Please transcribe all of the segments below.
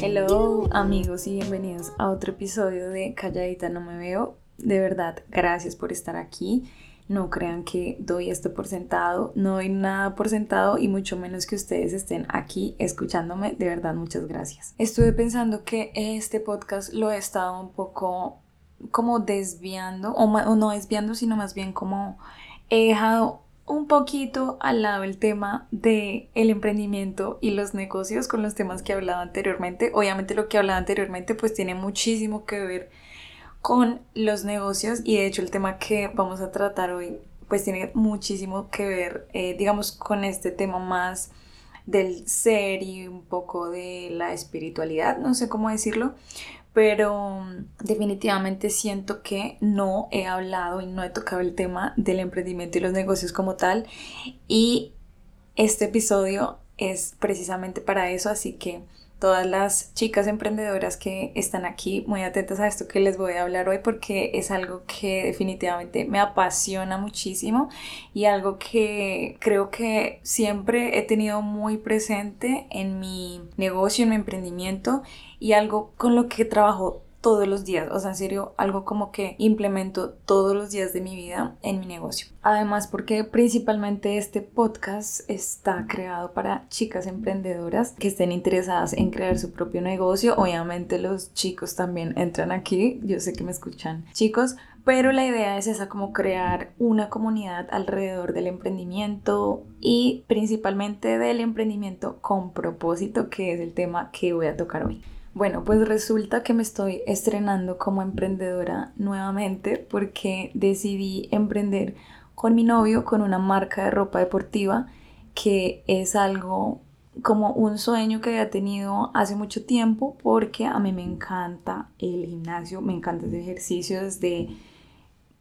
Hello amigos y bienvenidos a otro episodio de Calladita no me veo. De verdad, gracias por estar aquí. No crean que doy esto por sentado, no doy nada por sentado y mucho menos que ustedes estén aquí escuchándome. De verdad, muchas gracias. Estuve pensando que este podcast lo he estado un poco como desviando, o, o no desviando, sino más bien como he dejado un poquito al lado el tema de el emprendimiento y los negocios con los temas que he hablado anteriormente. Obviamente lo que he hablado anteriormente pues tiene muchísimo que ver con los negocios y de hecho el tema que vamos a tratar hoy pues tiene muchísimo que ver eh, digamos con este tema más del ser y un poco de la espiritualidad, no sé cómo decirlo, pero mm, definitivamente siento que no he hablado y no he tocado el tema del emprendimiento y los negocios como tal y este episodio es precisamente para eso, así que todas las chicas emprendedoras que están aquí muy atentas a esto que les voy a hablar hoy porque es algo que definitivamente me apasiona muchísimo y algo que creo que siempre he tenido muy presente en mi negocio, en mi emprendimiento y algo con lo que trabajo todos los días, o sea, en serio, algo como que implemento todos los días de mi vida en mi negocio. Además, porque principalmente este podcast está creado para chicas emprendedoras que estén interesadas en crear su propio negocio. Obviamente los chicos también entran aquí, yo sé que me escuchan chicos, pero la idea es esa, como crear una comunidad alrededor del emprendimiento y principalmente del emprendimiento con propósito, que es el tema que voy a tocar hoy. Bueno, pues resulta que me estoy estrenando como emprendedora nuevamente porque decidí emprender con mi novio con una marca de ropa deportiva que es algo como un sueño que había tenido hace mucho tiempo porque a mí me encanta el gimnasio, me encanta ese ejercicio desde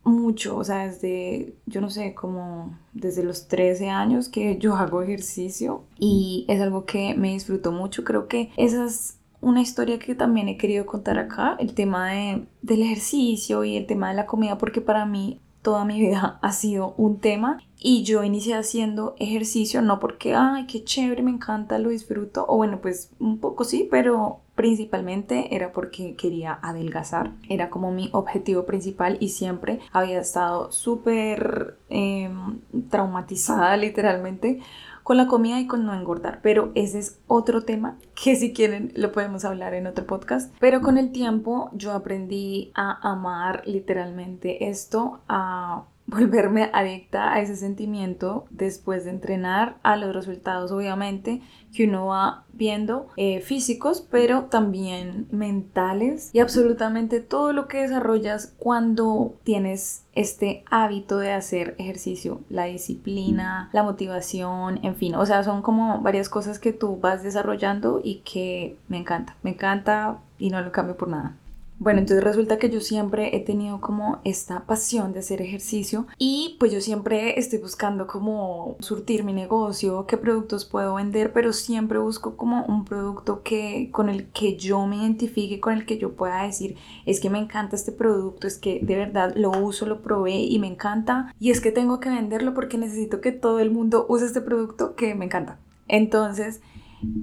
mucho, o sea, desde, yo no sé, como desde los 13 años que yo hago ejercicio y es algo que me disfruto mucho, creo que esas una historia que también he querido contar acá, el tema de, del ejercicio y el tema de la comida, porque para mí toda mi vida ha sido un tema. Y yo inicié haciendo ejercicio no porque, ay, qué chévere, me encanta, lo disfruto, o bueno, pues un poco sí, pero principalmente era porque quería adelgazar, era como mi objetivo principal y siempre había estado súper em, traumatizada literalmente con la comida y con no engordar. Pero ese es otro tema que si quieren lo podemos hablar en otro podcast. Pero con el tiempo yo aprendí a amar literalmente esto, a volverme adicta a ese sentimiento después de entrenar, a los resultados obviamente que uno va viendo eh, físicos, pero también mentales y absolutamente todo lo que desarrollas cuando tienes este hábito de hacer ejercicio, la disciplina, la motivación, en fin, o sea, son como varias cosas que tú vas desarrollando y que me encanta, me encanta y no lo cambio por nada. Bueno, entonces resulta que yo siempre he tenido como esta pasión de hacer ejercicio y pues yo siempre estoy buscando como surtir mi negocio, qué productos puedo vender, pero siempre busco como un producto que con el que yo me identifique, con el que yo pueda decir, es que me encanta este producto, es que de verdad lo uso, lo probé y me encanta y es que tengo que venderlo porque necesito que todo el mundo use este producto que me encanta. Entonces,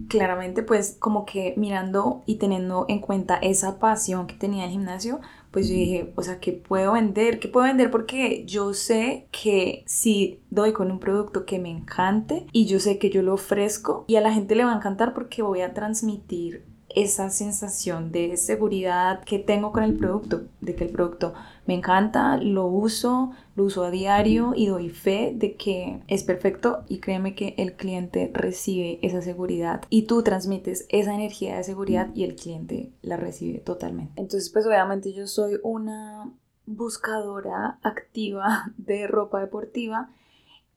claramente pues como que mirando y teniendo en cuenta esa pasión que tenía el gimnasio, pues yo dije, o sea, ¿qué puedo vender? ¿Qué puedo vender? Porque yo sé que si doy con un producto que me encante y yo sé que yo lo ofrezco y a la gente le va a encantar porque voy a transmitir esa sensación de seguridad que tengo con el producto, de que el producto me encanta, lo uso, lo uso a diario y doy fe de que es perfecto y créeme que el cliente recibe esa seguridad y tú transmites esa energía de seguridad y el cliente la recibe totalmente. Entonces pues obviamente yo soy una buscadora activa de ropa deportiva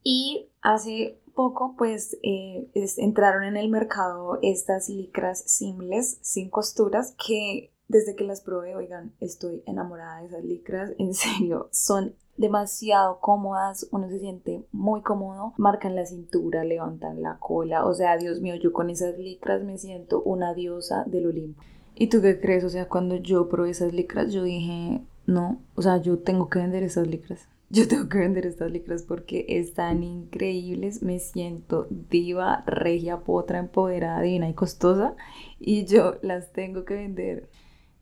y hace poco pues eh, entraron en el mercado estas licras simples sin costuras que desde que las probé, oigan, estoy enamorada de esas licras, en serio, son demasiado cómodas, uno se siente muy cómodo, marcan la cintura, levantan la cola, o sea, Dios mío, yo con esas licras me siento una diosa del Olimpo. ¿Y tú qué crees? O sea, cuando yo probé esas licras, yo dije, no, o sea, yo tengo que vender esas licras. yo tengo que vender estas licras porque están increíbles, me siento diva, regia, potra, empoderada, divina y costosa y yo las tengo que vender.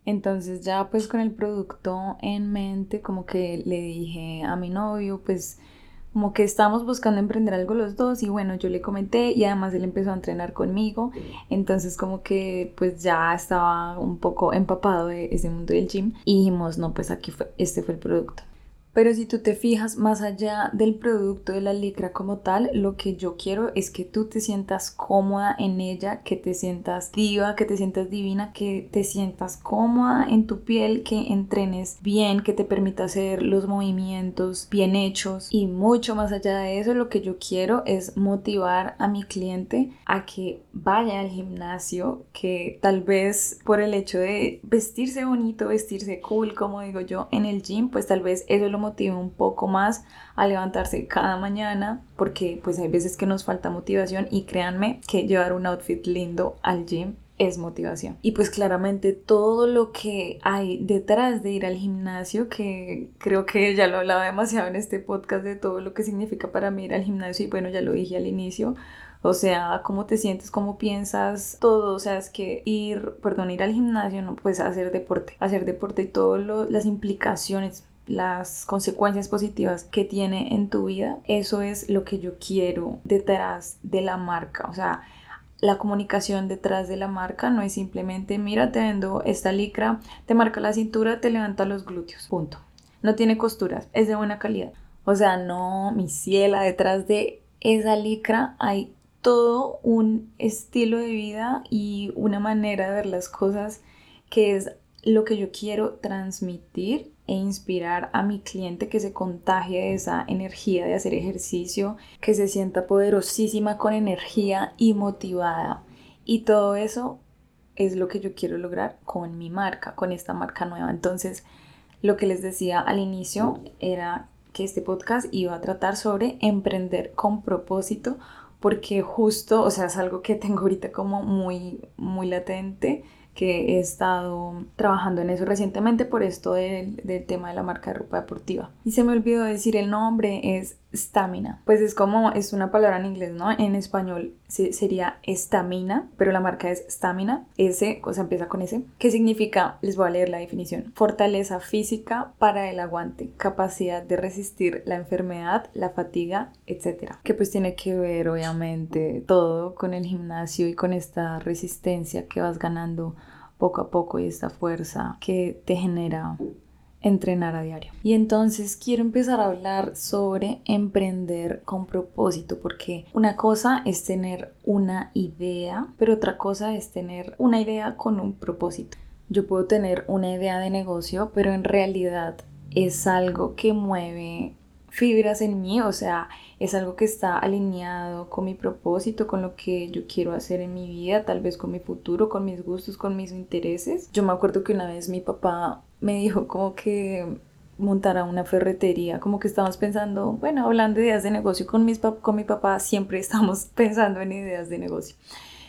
Entonces ya pues con el producto en mente como que le dije a mi novio pues como que estábamos buscando emprender algo los dos y bueno, yo le comenté y además él empezó a entrenar conmigo, entonces como que pues ya estaba un poco empapado de ese mundo del gym y dijimos, no, pues aquí fue, este fue el producto. Pero si tú te fijas más allá del producto de la licra como tal, lo que yo quiero es que tú te sientas cómoda en ella, que te sientas diva, que te sientas divina, que te sientas cómoda en tu piel, que entrenes bien, que te permita hacer los movimientos bien hechos. Y mucho más allá de eso, lo que yo quiero es motivar a mi cliente a que vaya al gimnasio, que tal vez por el hecho de vestirse bonito, vestirse cool, como digo yo, en el gym, pues tal vez eso lo motive un poco más a levantarse cada mañana, porque pues hay veces que nos falta motivación y créanme que llevar un outfit lindo al gym es motivación. Y pues claramente todo lo que hay detrás de ir al gimnasio, que creo que ya lo hablaba demasiado en este podcast de todo lo que significa para mí ir al gimnasio y bueno, ya lo dije al inicio, o sea, cómo te sientes, cómo piensas, todo. O sea, es que ir, perdón, ir al gimnasio, no, pues hacer deporte. Hacer deporte y todas las implicaciones las consecuencias positivas que tiene en tu vida, eso es lo que yo quiero detrás de la marca. O sea, la comunicación detrás de la marca no es simplemente, mira, te vendo esta licra, te marca la cintura, te levanta los glúteos, punto. No tiene costuras, es de buena calidad. O sea, no, mi ciela, detrás de esa licra hay todo un estilo de vida y una manera de ver las cosas que es lo que yo quiero transmitir e inspirar a mi cliente que se contagie de esa energía de hacer ejercicio, que se sienta poderosísima con energía y motivada. Y todo eso es lo que yo quiero lograr con mi marca, con esta marca nueva. Entonces, lo que les decía al inicio era que este podcast iba a tratar sobre emprender con propósito, porque justo, o sea, es algo que tengo ahorita como muy, muy latente que he estado trabajando en eso recientemente por esto del, del, tema de la marca de ropa deportiva. Y se me olvidó decir el nombre, es Stamina. Pues es como, es una palabra en inglés, ¿no? En español sería estamina, pero la marca es Stamina, S, o sea, empieza con S, que significa, les voy a leer la definición, fortaleza física para el aguante, capacidad de resistir la enfermedad, la fatiga, etc. Que pues tiene que ver, obviamente, todo con el gimnasio y con esta resistencia que vas ganando poco a poco y esta fuerza que te genera entrenar a diario. Y entonces quiero empezar a hablar sobre emprender con propósito, porque una cosa es tener una idea, pero otra cosa es tener una idea con un propósito. Yo puedo tener una idea de negocio, pero en realidad es algo que mueve fibras en mí, o sea, es algo que está alineado con mi propósito, con lo que yo quiero hacer en mi vida, tal vez con mi futuro, con mis gustos, con mis intereses. Yo me acuerdo que una vez mi papá me dijo como que montara una ferretería, como que estamos pensando, bueno, hablando de ideas de negocio con, mis con mi papá, siempre estamos pensando en ideas de negocio.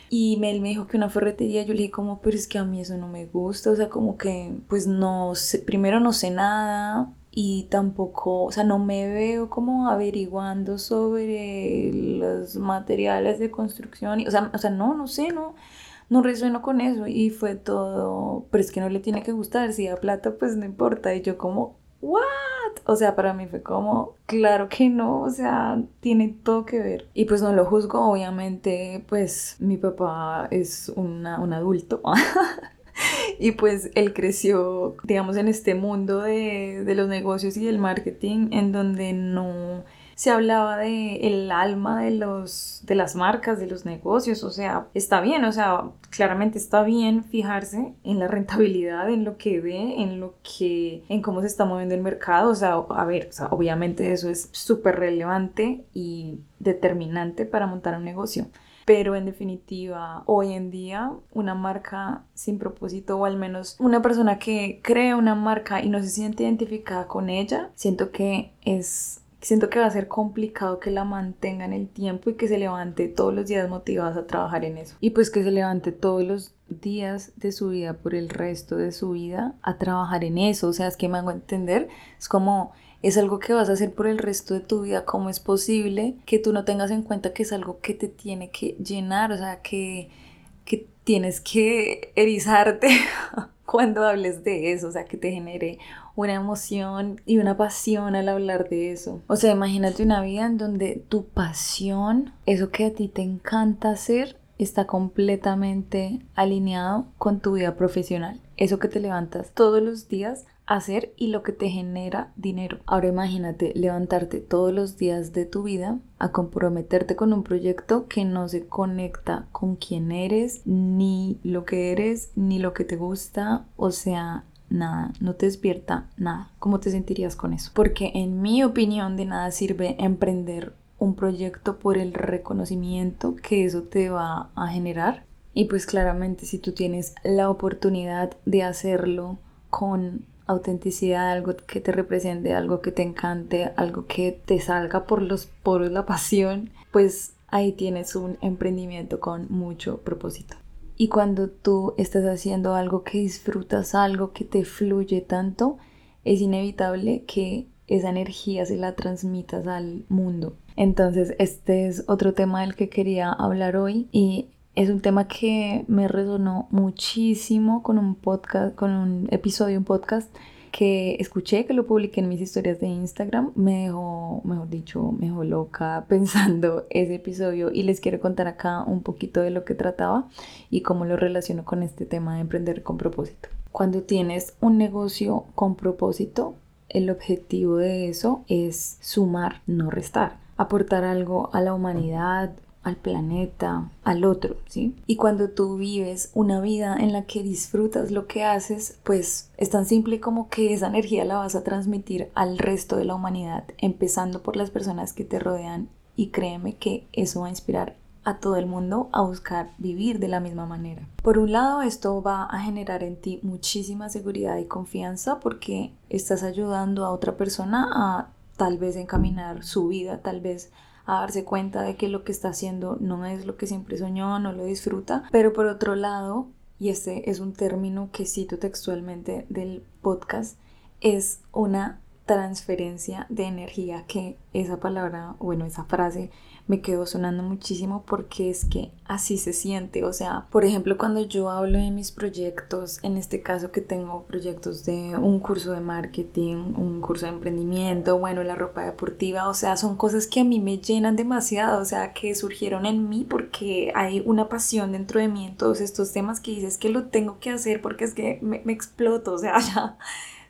Y él me dijo que una ferretería, yo le dije como, pero es que a mí eso no me gusta, o sea, como que, pues no sé, primero no sé nada y tampoco, o sea, no me veo como averiguando sobre los materiales de construcción, o sea, o sea, no, no sé, no, no resueno con eso y fue todo, pero es que no le tiene que gustar, si da plata pues no importa y yo como, ¿what? O sea, para mí fue como, claro que no, o sea, tiene todo que ver. Y pues no lo juzgo, obviamente, pues mi papá es un adulto. y pues él creció, digamos, en este mundo de, de los negocios y del marketing en donde no se hablaba de el alma de los de las marcas, de los negocios, o sea, está bien, o sea, claramente está bien fijarse en la rentabilidad, en lo que ve, en lo que en cómo se está moviendo el mercado, o sea, a ver, obviamente eso es súper relevante y determinante para montar un negocio. Pero en definitiva, hoy en día, una marca sin propósito o al menos una persona que crea una marca y no se siente identificada con ella, siento que es siento que va a ser complicado que la mantenga en el tiempo y que se levante todos los días motivadas a trabajar en eso. Y pues que se levante todos los días de su vida por el resto de su vida a trabajar en eso. O sea, es que me hago entender. Es como es algo que vas a hacer por el resto de tu vida, ¿cómo es posible que tú no tengas en cuenta que es algo que te tiene que llenar? O sea, que, que tienes que erizarte cuando hables de eso, o sea, que te genere una emoción y una pasión al hablar de eso. O sea, imagínate una vida en donde tu pasión, eso que a ti te encanta hacer, está completamente alineado con tu vida profesional. Eso que te levantas todos los días hacer y lo que te genera dinero. Ahora imagínate levantarte todos los días de tu vida a comprometerte con un proyecto que no se conecta con quién eres, ni lo que eres, ni lo que te gusta. O sea, nada, no te despierta nada. ¿Cómo te sentirías con eso? Porque en mi opinión de nada sirve emprender un proyecto por el reconocimiento que eso te va a generar. Y pues claramente si tú tienes la oportunidad de hacerlo con autenticidad, algo que te represente, algo que te encante, algo que te salga por los poros la pasión, pues ahí tienes un emprendimiento con mucho propósito. Y cuando tú estás haciendo algo que disfrutas, algo que te fluye tanto, es inevitable que esa energía se la transmitas al mundo. Entonces, este es otro tema del que quería hablar hoy y es un tema que me resonó muchísimo con un podcast, con un episodio, un podcast que escuché, que lo publiqué en mis historias de Instagram, me dejó, mejor dicho, me dejó loca pensando ese episodio y les quiero contar acá un poquito de lo que trataba y cómo lo relaciono con este tema de emprender con propósito. Cuando tienes un negocio con propósito, el objetivo de eso es sumar, no restar, aportar algo a la humanidad, al planeta, al otro, ¿sí? Y cuando tú vives una vida en la que disfrutas lo que haces, pues es tan simple como que esa energía la vas a transmitir al resto de la humanidad, empezando por las personas que te rodean y créeme que eso va a inspirar a todo el mundo a buscar vivir de la misma manera. Por un lado, esto va a generar en ti muchísima seguridad y confianza porque estás ayudando a otra persona a tal vez encaminar su vida, tal vez a darse cuenta de que lo que está haciendo no es lo que siempre soñó, no lo disfruta. Pero por otro lado, y este es un término que cito textualmente del podcast, es una transferencia de energía que esa palabra, bueno, esa frase me quedó sonando muchísimo porque es que así se siente. O sea, por ejemplo, cuando yo hablo de mis proyectos, en este caso que tengo proyectos de un curso de marketing, un curso de emprendimiento, bueno, la ropa deportiva, o sea, son cosas que a mí me llenan demasiado, o sea, que surgieron en mí porque hay una pasión dentro de mí en todos estos temas que dices que lo tengo que hacer porque es que me, me exploto, o sea, ya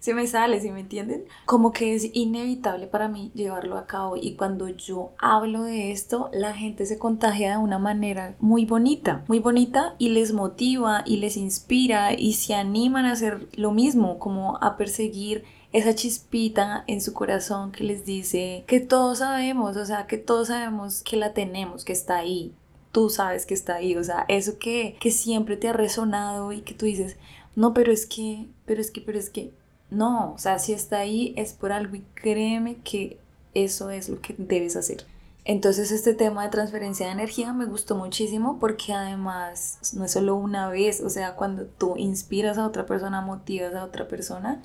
se me sale, si me entienden? Como que es inevitable para mí llevarlo a cabo y cuando yo hablo de esto, la gente se contagia de una manera muy bonita, muy bonita y les motiva y les inspira y se animan a hacer lo mismo, como a perseguir esa chispita en su corazón que les dice que todos sabemos, o sea, que todos sabemos que la tenemos, que está ahí, tú sabes que está ahí, o sea, eso que, que siempre te ha resonado y que tú dices, no, pero es que, pero es que, pero es que, no, o sea, si está ahí es por algo y créeme que eso es lo que debes hacer. Entonces este tema de transferencia de energía me gustó muchísimo porque además no es solo una vez, o sea, cuando tú inspiras a otra persona, motivas a otra persona,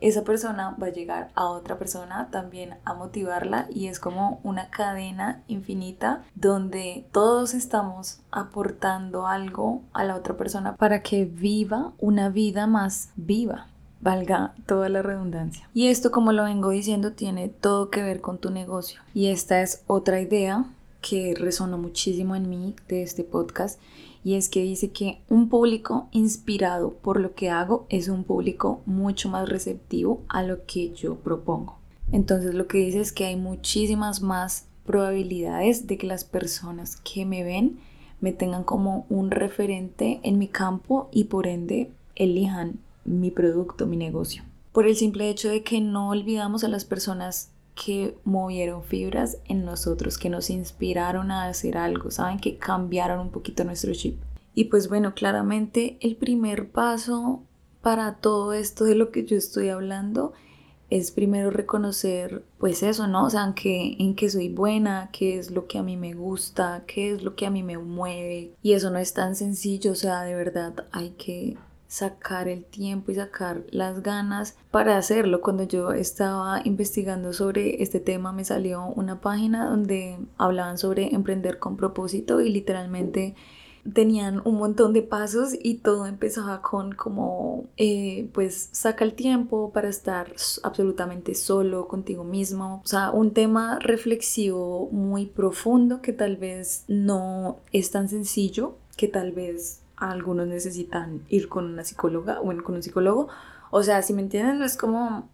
esa persona va a llegar a otra persona también a motivarla y es como una cadena infinita donde todos estamos aportando algo a la otra persona para que viva una vida más viva valga toda la redundancia. Y esto, como lo vengo diciendo, tiene todo que ver con tu negocio. Y esta es otra idea que resonó muchísimo en mí de este podcast y es que dice que un público inspirado por lo que hago es un público mucho más receptivo a lo que yo propongo. Entonces lo que dice es que hay muchísimas más probabilidades de que las personas que me ven me tengan como un referente en mi campo y por ende elijan mi producto, mi negocio. Por el simple hecho de que no olvidamos a las personas que movieron fibras en nosotros, que nos inspiraron a hacer algo, saben que cambiaron un poquito nuestro chip. Y pues bueno, claramente el primer paso para todo esto de lo que yo estoy hablando es primero reconocer pues eso, ¿no? O sea, en que, en que soy buena, qué es lo que a mí me gusta, qué es lo que a mí me mueve. Y eso no es tan sencillo, o sea, de verdad hay que sacar el tiempo y sacar las ganas para hacerlo. Cuando yo estaba investigando sobre este tema me salió una página donde hablaban sobre emprender con propósito y literalmente tenían un montón de pasos y todo empezaba con como eh, pues saca el tiempo para estar absolutamente solo contigo mismo o sea un tema reflexivo muy profundo que tal vez no es tan sencillo que tal vez algunos necesitan ir con una psicóloga o con un psicólogo. O sea si me entienden no es como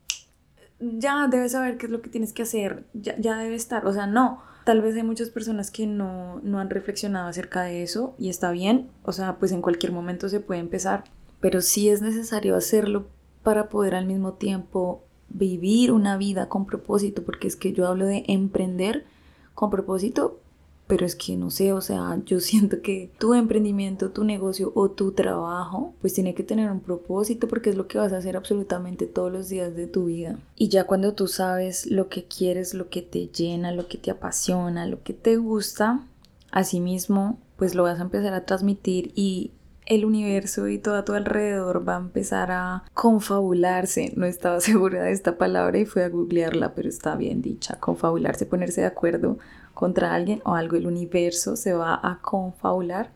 ya debes saber qué es lo que tienes que hacer ya, ya debe estar. O sea no. Tal vez hay muchas personas que no, no han reflexionado acerca de eso y está bien, o sea, pues en cualquier momento se puede empezar, pero sí es necesario hacerlo para poder al mismo tiempo vivir una vida con propósito, porque es que yo hablo de emprender con propósito, pero es que no sé, o sea, yo siento que tu emprendimiento, tu negocio o tu trabajo, pues tiene que tener un propósito porque es lo que vas a hacer absolutamente todos los días de tu vida. Y ya cuando tú sabes lo que quieres, lo que te llena, lo que te apasiona, lo que te gusta, asimismo, pues lo vas a empezar a transmitir y el universo y todo a tu alrededor va a empezar a confabularse. No estaba segura de esta palabra y fui a googlearla, pero está bien dicha. Confabularse, ponerse de acuerdo contra alguien o algo, el universo se va a confabular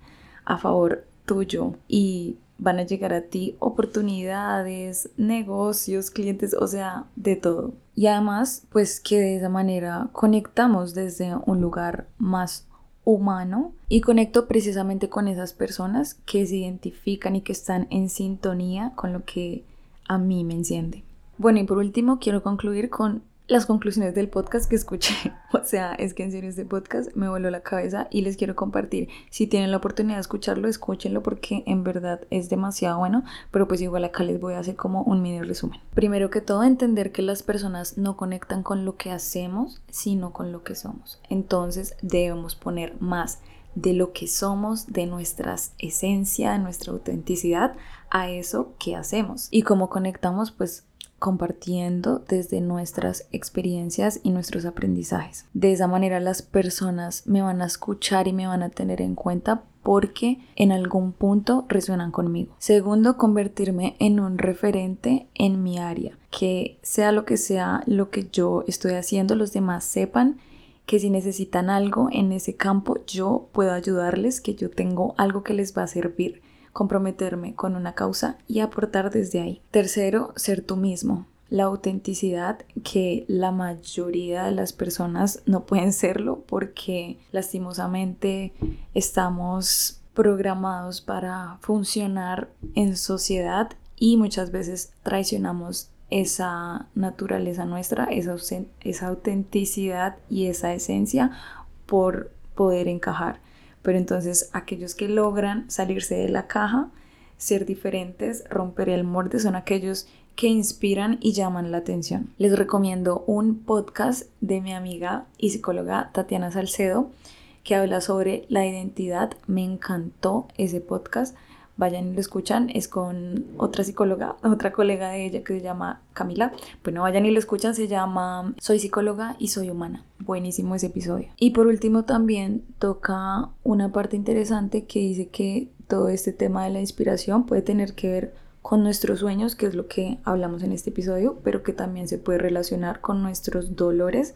a favor tuyo y van a llegar a ti oportunidades, negocios, clientes, o sea, de todo. Y además, pues que de esa manera conectamos desde un lugar más humano y conecto precisamente con esas personas que se identifican y que están en sintonía con lo que a mí me enciende. Bueno, y por último quiero concluir con las conclusiones del podcast que escuché. O sea, es que en serio este podcast me voló la cabeza y les quiero compartir. Si tienen la oportunidad de escucharlo, escúchenlo porque en verdad es demasiado bueno, pero pues igual acá les voy a hacer como un mini resumen. Primero que todo, entender que las personas no conectan con lo que hacemos, sino con lo que somos. Entonces debemos poner más de lo que somos, de nuestra esencia, de nuestra autenticidad a eso que hacemos. Y cómo conectamos, pues compartiendo desde nuestras experiencias y nuestros aprendizajes. De esa manera las personas me van a escuchar y me van a tener en cuenta porque en algún punto resuenan conmigo. Segundo, convertirme en un referente en mi área, que sea lo que sea lo que yo estoy haciendo, los demás sepan que si necesitan algo en ese campo, yo puedo ayudarles, que yo tengo algo que les va a servir comprometerme con una causa y aportar desde ahí. Tercero, ser tú mismo. La autenticidad que la mayoría de las personas no pueden serlo porque lastimosamente estamos programados para funcionar en sociedad y muchas veces traicionamos esa naturaleza nuestra, esa, esa autenticidad y esa esencia por poder encajar. Pero entonces aquellos que logran salirse de la caja, ser diferentes, romper el molde, son aquellos que inspiran y llaman la atención. Les recomiendo un podcast de mi amiga y psicóloga Tatiana Salcedo que habla sobre la identidad. Me encantó ese podcast vayan y lo escuchan, es con otra psicóloga, otra colega de ella que se llama Camila. Bueno, vayan y lo escuchan, se llama Soy psicóloga y soy humana. Buenísimo ese episodio. Y por último también toca una parte interesante que dice que todo este tema de la inspiración puede tener que ver con nuestros sueños, que es lo que hablamos en este episodio, pero que también se puede relacionar con nuestros dolores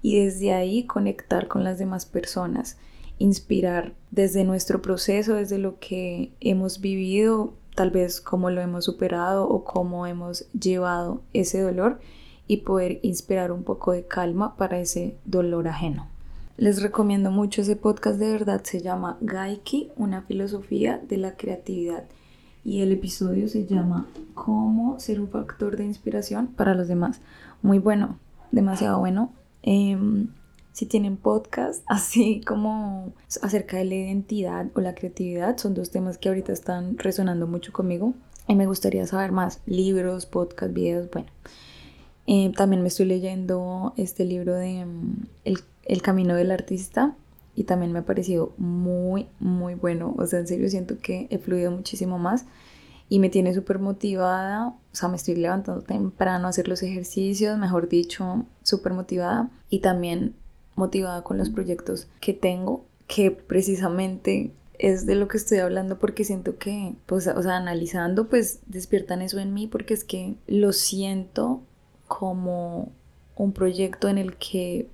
y desde ahí conectar con las demás personas inspirar desde nuestro proceso, desde lo que hemos vivido, tal vez cómo lo hemos superado o cómo hemos llevado ese dolor y poder inspirar un poco de calma para ese dolor ajeno. Les recomiendo mucho ese podcast, de verdad se llama Gaiki, una filosofía de la creatividad. Y el episodio se llama Cómo ser un factor de inspiración para los demás. Muy bueno, demasiado bueno. Em, si tienen podcast, así como acerca de la identidad o la creatividad, son dos temas que ahorita están resonando mucho conmigo y me gustaría saber más, libros, podcast, videos, bueno. Eh, también me estoy leyendo este libro de mm, el, el Camino del Artista y también me ha parecido muy, muy bueno. O sea, en serio siento que he fluido muchísimo más y me tiene súper motivada. O sea, me estoy levantando temprano a hacer los ejercicios, mejor dicho, súper motivada. Y también motivada con los proyectos que tengo, que precisamente es de lo que estoy hablando porque siento que, pues, o sea, analizando, pues despiertan eso en mí porque es que lo siento como un proyecto en el que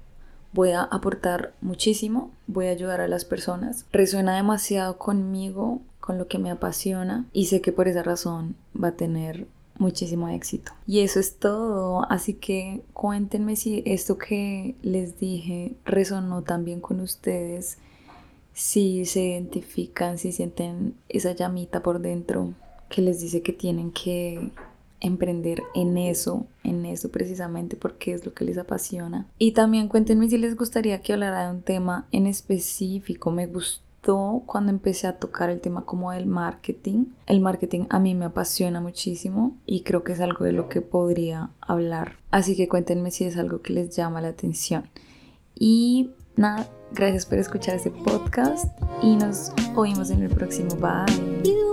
voy a aportar muchísimo, voy a ayudar a las personas. Resuena demasiado conmigo, con lo que me apasiona y sé que por esa razón va a tener muchísimo éxito. Y eso es todo, así que cuéntenme si esto que les dije resonó también con ustedes, si se identifican, si sienten esa llamita por dentro que les dice que tienen que emprender en eso, en eso precisamente porque es lo que les apasiona. Y también cuéntenme si les gustaría que hablara de un tema en específico. Me cuando empecé a tocar el tema como del marketing. El marketing a mí me apasiona muchísimo y creo que es algo de lo que podría hablar. Así que cuéntenme si es algo que les llama la atención. Y nada, gracias por escuchar este podcast y nos oímos en el próximo. Bye.